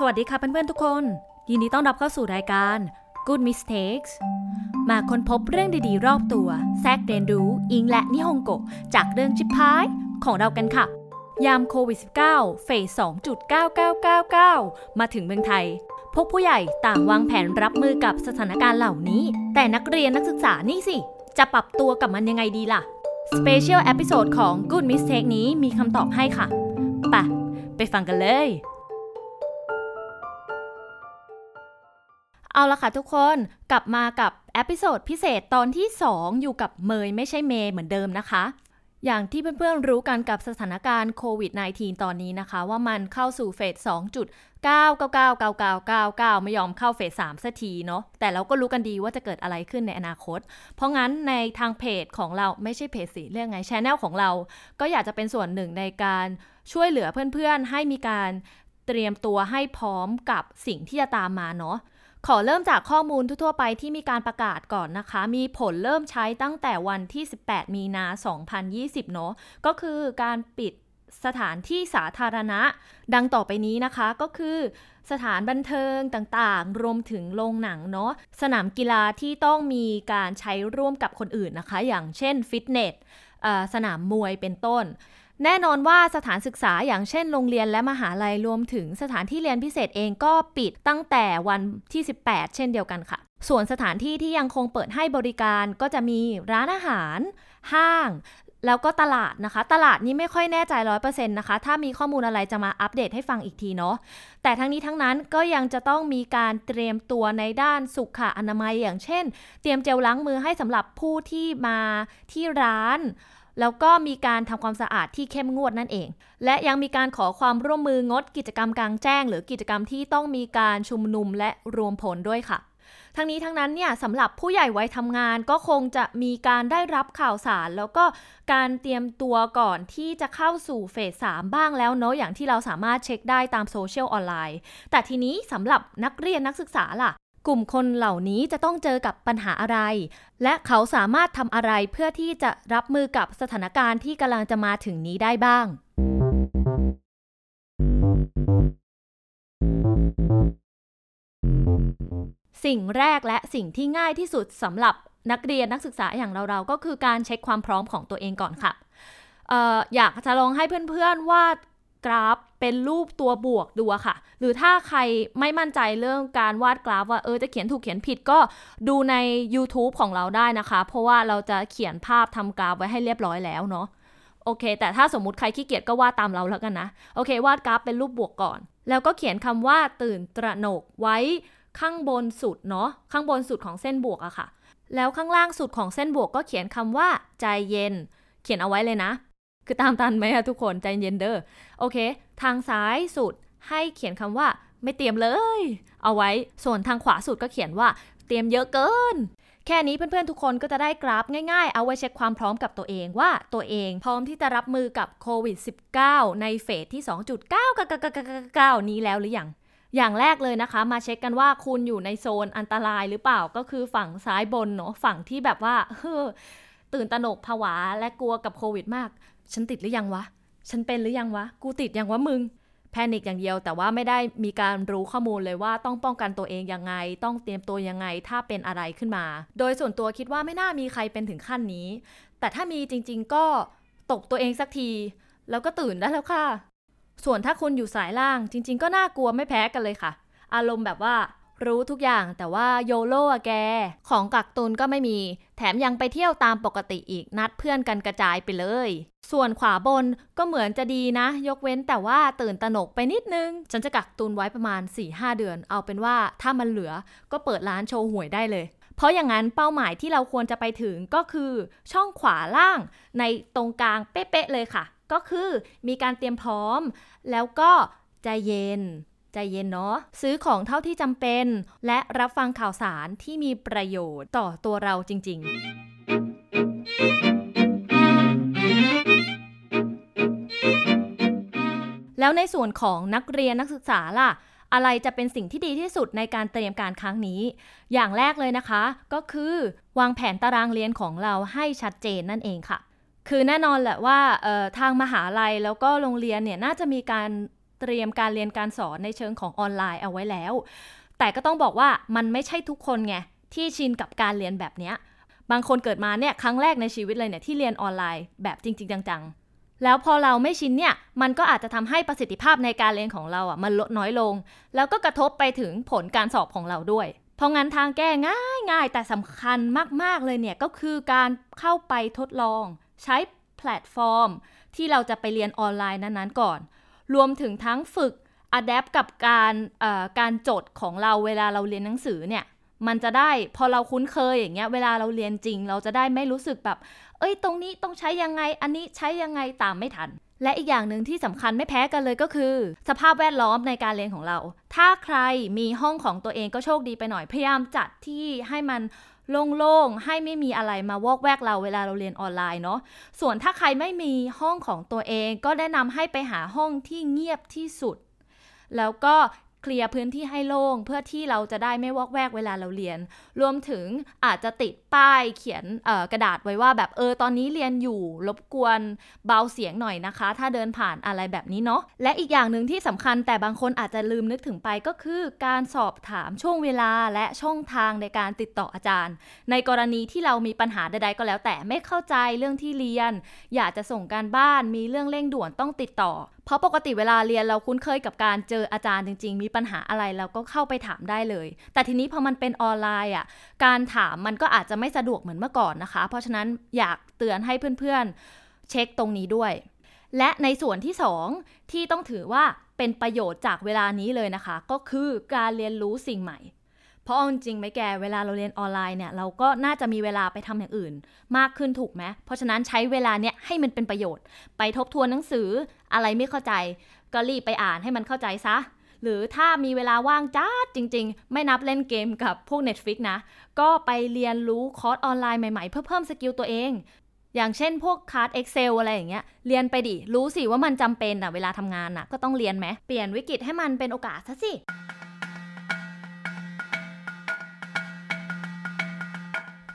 สวัสดีค่ะเพื่อนๆทุกคน ยินดีต้อนรับเข้าสู่รายการ Good Mistakes มาค้นพบเรื่องดีๆ รอบตัว แทรกเรียนรู้อิงและนิฮงโกจากเรื่องชิปพายของเรากันค่ะ ยามโควิด -19 เฟส 2.9999 มาถึงเมืองไทย พวกผู้ใหญ่ต่างวางแผนรับมือกับสถานการณ์เหล่านี้ แต่นักเรียนนักศึกษานี่สิ จะปรับตัวกับมันยังไงดีล่ะ Special Episode ของ Good Mistake นี้มีคำตอบให้ค่ะปะไปฟังกันเลย เอาละค่ะทุกคนกลับมากับ episode พิเศษตอนที่ 2 อยู่กับเมยไม่ใช่เมย์เหมือนเดิมนะคะ อย่างที่เพื่อนๆรู้กันกับสถานการณ์โควิด -19 ตอนนี้นะคะ ว่ามันเข้าสู่เฟส2.9999999 ไม่ยอมเข้าเฟส3สักทีเนาะแต่เราก็รู้กันดีว่าจะเกิดอะไรขึ้นในอนาคต เพราะงั้นในทางเพจของเราไม่ใช่เพจสิเรียกไง channel ของเรา ก็อยากจะเป็นส่วนหนึ่งในการช่วยเหลือเพื่อนๆให้มีการเตรียมตัวให้พร้อมกับสิ่งที่จะตามมาเนาะ ขอเริ่มจากข้อมูลทั่วไปที่มีการประกาศก่อนนะคะ มีผลเริ่มใช้ตั้งแต่วันที่ 18 มีนา 2020 เนาะก็คือการปิดสถานที่สาธารณะ ดังต่อไปนี้นะคะก็คือสถานบันเทิงต่างๆ รวมถึงโรงหนังเนาะสนามกีฬาที่ต้องมีการใช้ร่วมกับคนอื่นนะคะ อย่างเช่นฟิตเนสสนามมวยเป็นต้น แน่นอนว่าสถานศึกษาอย่างเช่นโรงเรียนและมหาลัยรวมถึงสถานที่เรียนพิเศษเองก็ปิดตั้งแต่วันที่ 18 เช่นเดียวกันค่ะ ส่วนสถานที่ที่ยังคงเปิดให้บริการก็จะมีร้านอาหาร ห้าง แล้วก็ตลาดนะคะ ตลาดนี้ไม่ค่อยแน่ใจร้อยเปอร์เซ็นต์นะคะ ถ้ามีข้อมูลอะไรจะมาอัปเดตให้ฟังอีกทีเนาะ แต่ทั้งนี้ทั้งนั้นก็ยังจะต้องมีการเตรียมตัวในด้านสุขอนามัยอย่างเช่น เตรียมเจลล้างมือให้สำหรับผู้ที่มาที่ร้าน แล้วก็มีการทำความสะอาดที่เข้มงวดนั่นเอง และยังมีการขอความร่วมมืองดกิจกรรมกลางแจ้ง หรือกิจกรรมที่ต้องมีการชุมนุมและรวมพลด้วยค่ะทั้งนี้ทั้งนั้นเนี่ยสำหรับผู้ใหญ่วัยทำงานก็คงจะมีการได้รับข่าวสาร แล้วก็การเตรียมตัวก่อนที่จะเข้าสู่เฟส3บ้างแล้วเนาะอย่างที่เราสามารถเช็คได้ตามโซเชียลออนไลน์ แต่ทีนี้สำหรับนักเรียนนักศึกษาล่ะ กลุ่มคนเหล่านี้จะต้องเจอกับปัญหาอะไร และเขาสามารถทำอะไรเพื่อที่จะรับมือกับสถานการณ์ที่กำลังจะมาถึงนี้ได้บ้าง สิ่งแรกและสิ่งที่ง่ายที่สุดสำหรับนักเรียนนักศึกษาอย่างเราๆ ก็คือการเช็คความพร้อมของตัวเองก่อนค่ะอออยากจะลองให้เพื่อนๆวาด กราฟเป็นรูปตัวบวกดูค่ะ หรือถ้าใครไม่มั่นใจเรื่องการวาดกราฟว่าเออจะเขียนถูกเขียนผิดก็ดูใน YouTube ของเราได้นะคะ เพราะว่าเราจะเขียนภาพทำกราฟไว้ให้เรียบร้อยแล้วเนาะโอเค แต่ถ้าสมมุติใครขี้เกียจก็วาดตามเราแล้วกันนะ โอเค วาดกราฟเป็นรูปบวกก่อน แล้วก็เขียนคำว่าตื่นตระหนกไว้ข้างบนสุดเนาะข้างบนสุดของเส้นบวกอะค่ะ แล้วข้างล่างสุดของเส้นบวกก็เขียนคำว่าใจเย็น เขียนเอาไว้เลยนะ คือตามตันไหมอะทุกคนใจเย็นเด้อโอเค ทางซ้ายสุดให้เขียนคำว่า ไม่เตรียมเลย เอาไว้ส่วนทางขวาสุดก็เขียนว่า เตรียมเยอะเกิน แค่นี้เพื่อนๆทุกคนก็จะได้กราฟง่ายๆ เอาไว้เช็คความพร้อมกับตัวเองว่าตัวเองพร้อมที่จะรับมือกับโควิด -19 ในเฟสที่ 2.9นี้แล้วหรือยังอย่างแรกเลยนะคะ มาเช็คกันว่าคุณอยู่ในโซนอันตรายหรือเปล่าก็คือฝั่งซ้ายบนเนาะฝั่งที่แบบว่าเฮ้อตื่นตระหนกผวาและกลัวกับโควิดมาก ฉันติดหรือยังวะ ฉันเป็นหรือยังวะ กูติดยังวะมึง แพนิคอย่างเดียว แต่ว่าไม่ได้มีการรู้ข้อมูลเลยว่าต้องป้องกันตัวเองยังไง ต้องเตรียมตัวยังไง ถ้าเป็นอะไรขึ้นมา โดยส่วนตัวคิดว่าไม่น่ามีใครเป็นถึงขั้นนี้ แต่ถ้ามีจริง ๆ ก็ตกตัวเองสักที แล้วก็ตื่นได้แล้วค่ะ ส่วนถ้าคุณอยู่สายล่างจริง ๆ ก็น่ากลัวไม่แพ้กันเลยค่ะ อารมณ์แบบว่า รู้ทุกอย่างแต่ว่าโยโล่อะแก ของกักตุนก็ไม่มี แถมยังไปเที่ยวตามปกติอีกนัดเพื่อนกันกระจายไปเลย ส่วนขวาบนก็เหมือนจะดีนะ ยกเว้นแต่ว่าตื่นตระหนกไปนิดนึง ฉันจะกักตุนไว้ประมาณ 4-5 เดือน เอาเป็นว่าถ้ามันเหลือก็เปิดร้านโชว์หวยได้เลยเพราะอย่างนั้นเป้าหมายที่เราควรจะไปถึงก็คือช่องขวาล่างในตรงกลางเป๊ะๆเลยค่ะ ก็คือมีการเตรียมพร้อม แล้วก็ใจเย็น ใจเย็นเนาะซื้อของเท่าที่จำเป็น และรับฟังข่าวสารที่มีประโยชน์ต่อตัวเราจริง ๆแล้วในส่วนของนักเรียนนักศึกษาล่ะ อะไรจะเป็นสิ่งที่ดีที่สุดในการเตรียมการครั้งนี้ อย่างแรกเลยนะคะ ก็คือวางแผนตารางเรียนของเราให้ชัดเจนนั่นเองค่ะ คือแน่นอนแหละว่าทางมหาลัยแล้วก็โรงเรียนเนี่ยน่าจะมีการ เตรียมการเรียนการสอนในเชิงของออนไลน์เอาไว้แล้ว แต่ก็ต้องบอกว่ามันไม่ใช่ทุกคนไงที่ชินกับการเรียนแบบนี้บางคนเกิดมาเนี่ยครั้งแรกในชีวิตเลยเนี่ยที่เรียนออนไลน์แบบจริง ๆ จังๆ แล้วพอเราไม่ชินเนี่ยมันก็อาจจะทำให้ประสิทธิภาพในการเรียนของเราอะมันลดน้อยลง แล้วก็กระทบไปถึงผลการสอบของเราด้วย เพราะงั้นทางแก้ง่ายง่ายแต่สำคัญมากๆเลยเนี่ยก็คือการเข้าไปทดลอง ใช้แพลตฟอร์ม ที่เราจะไปเรียนออนไลน์นั้นๆก่อน รวมถึงทั้งฝึกอัดแอปกับการการจดของเราเวลาเราเรียนหนังสือเนี่ยมันจะได้พอเราคุ้นเคยอย่างเงี้ยเวลาเราเรียนจริง เราจะได้ไม่รู้สึกแบบ เอ้ยตรงนี้ต้องใช้ยังไง อันนี้ใช้ยังไงตามไม่ทัน และอีกอย่างหนึ่งที่สำคัญไม่แพ้กันเลยก็คือ สภาพแวดล้อมในการเรียนของเรา ถ้าใครมีห้องของตัวเองก็โชคดีไปหน่อยพยายามจัดที่ให้มัน โล่งๆ ให้ไม่มีอะไรมาวอกแวกเราเวลาเราเรียนออนไลน์เนาะ ส่วนถ้าใครไม่มีห้องของตัวเองก็แนะนำให้ไปหาห้องที่เงียบที่สุด แล้วก็เคลียร์พื้นที่ให้โล่งเพื่อที่เราจะได้ไม่วอกแวกเวลาเราเรียน รวมถึงอาจจะติดป้ายเขียนกระดาษไว้ว่าแบบเออตอนนี้เรียนอยู่รบกวนเบาเสียงหน่อยนะคะ ถ้าเดินผ่านอะไรแบบนี้เนาะและอีกอย่างหนึ่งที่สำคัญแต่บางคนอาจจะลืมนึกถึงไปก็คือการสอบถามช่วงเวลาและช่องทางในการติดต่ออาจารย์ ในกรณีที่เรามีปัญหาใดๆก็แล้วแต่ไม่เข้าใจเรื่องที่เรียน อยากจะส่งการบ้านมีเรื่องเร่งด่วนต้องติดต่อเพราะปกติเวลาเรียนเราคุ้นเคยกับการเจออาจารย์จริง ๆ มีปัญหาอะไรเราก็เข้าไปถามได้เลย แต่ทีนี้พอมันเป็นออนไลน์อะ การถามมันก็อาจจะไม่สะดวกเหมือนเมื่อก่อนนะคะ เพราะฉะนั้นอยากเตือนให้เพื่อนๆ เช็คตรงนี้ด้วย และในส่วนที่ 2 ที่ต้องถือว่าเป็นประโยชน์จากเวลานี้เลยนะคะ ก็คือการเรียนรู้สิ่งใหม่ เพราะจริงไหมแกเวลาเราเรียนออนไลน์เนี่ยเราก็น่าจะมีเวลาไปทำอย่างอื่น มากขึ้นถูกไหมเพราะฉะนั้นใช้เวลาเนี่ยให้มันเป็นประโยชน์ ไปทบทวนหนังสืออะไรไม่เข้าใจ ก็รีบไปอ่านให้มันเข้าใจซะ หรือถ้ามีเวลาว่างจ้าจริง ๆ ไม่นับเล่นเกมกับพวก Netflix นะ ก็ไปเรียนรู้คอร์สออนไลน์ใหม่ๆ เพื่อเพิ่ม skill ตัวเอง อย่างเช่นพวกคาร์ด Excel อะไรอย่างเงี้ย เรียนไปดิ รู้สิว่ามันจำเป็นอะเวลาทำงานอะก็ต้องเรียนไหม เปลี่ยนวิกฤตให้มันเป็นโอกาสซะสิ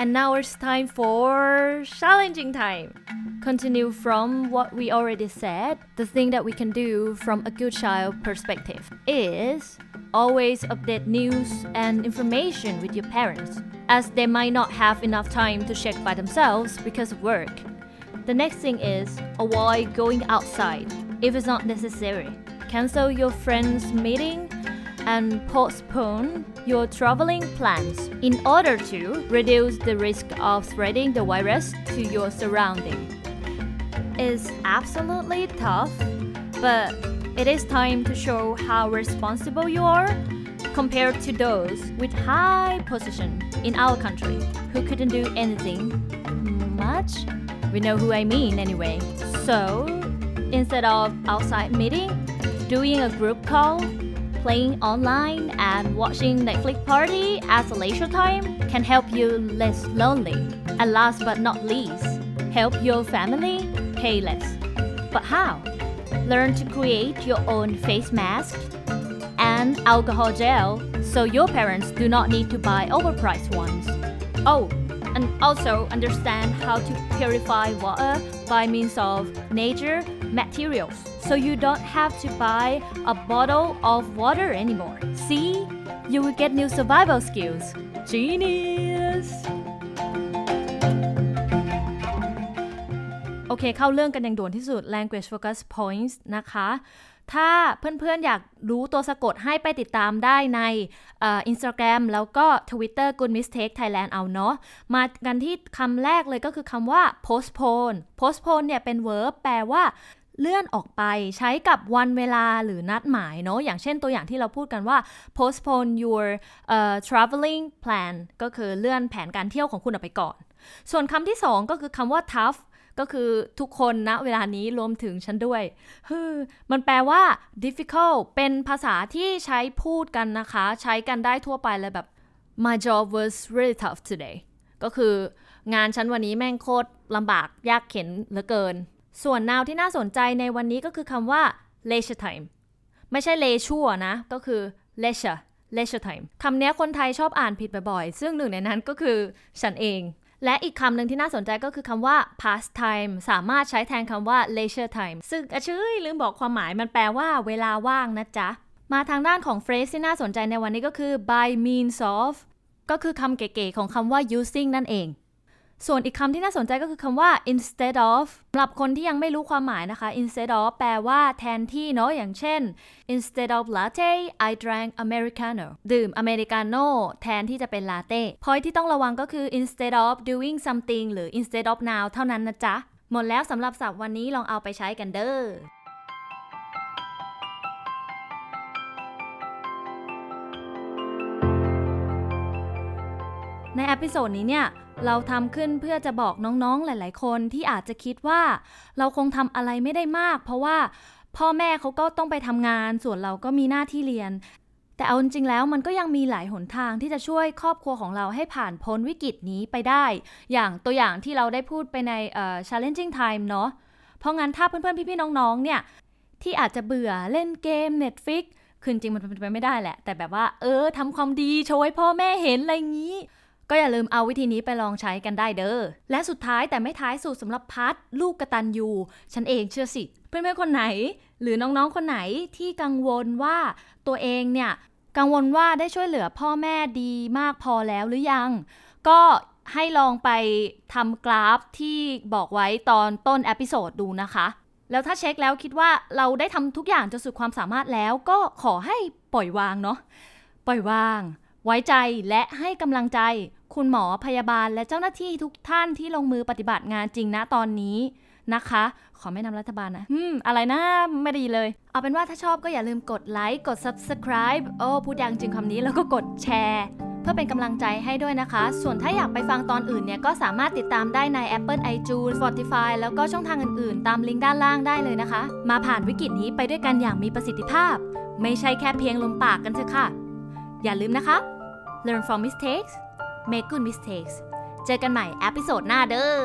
And now it's time for challenging time. Continue from what we already said. The thing that we can do from a good child perspective is always update news and information with your parents, as they might not have enough time to check by themselves because of work. The next thing is avoid going outside if it's not necessary. Cancel your friend's meeting and postpone your traveling plans in order to reduce the risk of spreading the virus to your surrounding. It's absolutely tough, but it is time to show how responsible you are compared to those with high position in our country who couldn't do anything much. We know who I mean anyway. So, instead of outside meeting, doing a group call playing online and watching Netflix party as a leisure time can help you less lonely. And last but not least, help your family But how? Learn to create your own face mask and alcohol gel so your parents do not need to buy overpriced ones. Oh, and also understand how to purify water by means of nature materials so you don't have to buy a bottle of water anymore. See? You will get new survival skills. Genius! เคเข้าเรื่องกันอย่างด่วนที่สุด language focus points นะคะ ถ้าเพื่อนๆอยากรู้ตัวสะกดให้ไปติดตามได้ในอินสตาแกรมแล้วก็ Twitter Good Mistake Thailand เอาเนาะ มากันที่คำแรกเลยก็คือคำว่า postpone postpone เนี่ยเป็น verb แปลว่าเลื่อนออกไปใช้กับวันเวลาหรือนัดหมายเนาะอย่างเช่นตัวอย่างที่เราพูดกันว่า postpone your uh, traveling plan ก็คือเลื่อนแผนการเที่ยวของคุณออกไปก่อน ส่วนคำที่สองก็คือคำว่า tough ก็คือทุกคนณนะเวลานี้รวมถึงฉันด้วย มันแปลว่า difficult เป็นภาษาที่ใช้พูดกันนะคะ ใช้กันได้ทั่วไปเลยแบบ my job was really tough today ก็คืองานฉันวันนี้แม่งโคตรลำบากยากเข็นเหลือเกิน ส่วน now ที่น่าสนใจในวันนี้ก็คือคำว่า leisure time ไม่ใช่ leisure นะ ก็คือ leisure leisure time คำนี้คนไทยชอบอ่านผิดบ่อยๆ ซึ่งหนึ่งในนั้นก็คือฉันเอง และอีกคำหนึ่งที่น่าสนใจก็คือคำว่า past time สามารถใช้แทนคำว่า leisure time ซึ่งอชื่อลืมบอกความหมายมันแปลว่าเวลาว่างนะจ๊ะ มาทางด้านของ phrase ที่น่าสนใจในวันนี้ก็คือ by means of ก็คือคำเก๋ๆของคำว่า using นั่นเอง ส่วนอีกคำที่น่าสนใจก็คือคำว่า instead of สำหรับคนที่ยังไม่รู้ความหมายนะคะ instead of แปลว่าแทนที่เนาะอย่างเช่น instead of latte I drank americano ดื่มอเมริกาโน่แทนที่จะเป็นลาเต้ point ที่ต้องระวังก็คือ instead of doing something หรือ instead of now เท่านั้นนะจ๊ะ หมดแล้วสำหรับศัพท์วันนี้ลองเอาไปใช้กันเด้อใน episode นี้เนี่ย เราทำขึ้นเพื่อจะบอกน้องๆหลาย ๆ คนที่อาจจะคิดว่า เราคงทำอะไรไม่ได้มาก เพราะว่าพ่อแม่เขาก็ต้องไปทำงาน ส่วนเราก็มีหน้าที่เรียน แต่เอาจริงๆแล้วมันก็ยังมีหลายหนทางที่จะช่วยครอบครัวของเราให้ผ่านพ้นวิกฤตนี้ไปได้ อย่างตัวอย่างที่เราได้พูดไปในเอ่อ challenging time เนาะเพราะงั้นถ้าเพื่อนๆพี่ๆน้องๆเนี่ยที่อาจจะเบื่อเล่นเกม Netflix คือจริงมันเป็นไปไม่ได้แหละ แต่แบบว่า เออทำความดีโชว์ให้พ่อแม่เห็นอะไรงี้ ก็อย่าลืมเอาวิธีนี้ไปลองใช้กันได้เด้อ และสุดท้ายแต่ไม่ท้ายสุดสำหรับพรรคลูกกตัญญูฉันเองเชื่อสิ เพื่อนๆคนไหน หรือน้องๆคนไหนที่กังวลว่าตัวเองเนี่ยกังวลว่าได้ช่วยเหลือพ่อแม่ดีมากพอแล้วหรือยัง ก็ให้ลองไปทำกราฟที่บอกไว้ตอนต้น episode ดูนะคะ แล้วถ้าเช็คแล้วคิดว่าเราได้ทำทุกอย่างจนสุดความสามารถแล้วก็ขอให้ปล่อยวางเนาะ ปล่อยวาง ไว้ใจและให้กำลังใจ คุณหมอพยาบาลและเจ้าหน้าที่ทุกท่านที่ลงมือปฏิบัติงานจริงนะตอนนี้นะคะ ขอไม่นำรัฐบาลนะ อืม อะไรนะ ไม่ดีเลย เอาเป็นว่าถ้าชอบก็อย่าลืมกดไลค์ กด subscribe โอ้พูดยังจริงคำนี้แล้วก็กดแชร์ เพื่อเป็นกำลังใจให้ด้วยนะคะ ส่วนถ้าอยากไปฟังตอนอื่นเนี่ย ก็สามารถติดตามได้ใน Apple iTunes Spotify แล้วก็ช่องทางอื่นๆ ตามลิงก์ด้านล่างได้เลยนะคะ มาผ่านวิกฤตนี้ไปด้วยกันอย่างมีประสิทธิภาพ ไม่ใช่แค่เพียงลมปากกันเถอะค่ะ อย่าลืมนะคะ learn from mistakes make good mistakes เจอกันใหม่ episode หน้าเด้อ